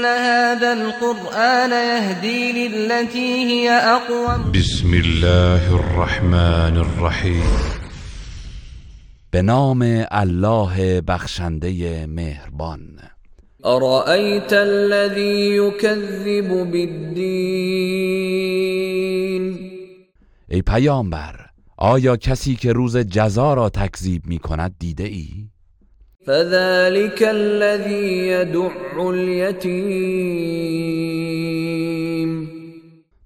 إن هذا القرآن يهدي للتي هي أقوم بسم الله الرحمن الرحیم به نام الله بخشنده مهربان. أرأيت الذي يكذب بالدين؟ ای پیامبر آیا کسی که روز جزا را تکذیب می کند دیده ای؟ فذلك الذي يدع اليتيم.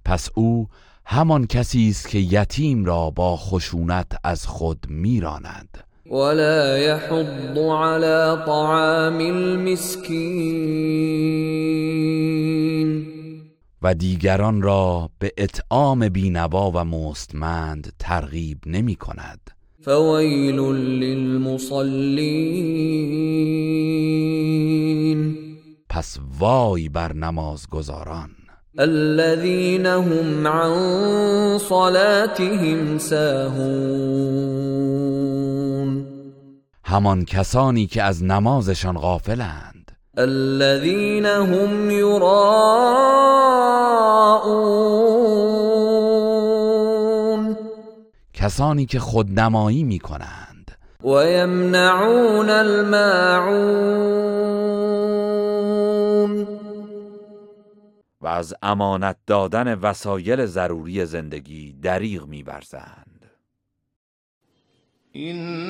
پس او همان کسی است که یتیم را با خشونت از خود میراند. ولا يحض على طعام المسكين. و دیگران را به اطعام بینوا و مستمند ترغیب نمی کند. فويل للمصلين. پس وای بر نمازگزاران. الذين هم عن صلاتهم ساهون. همان کسانی که از نمازشان غافلند. الذين هم يراءون کسانی که خودنمایی می کنند ويمنعون الماعون و از امانت دادن وسایل ضروری زندگی دریغ می‌ورزند. إن هذا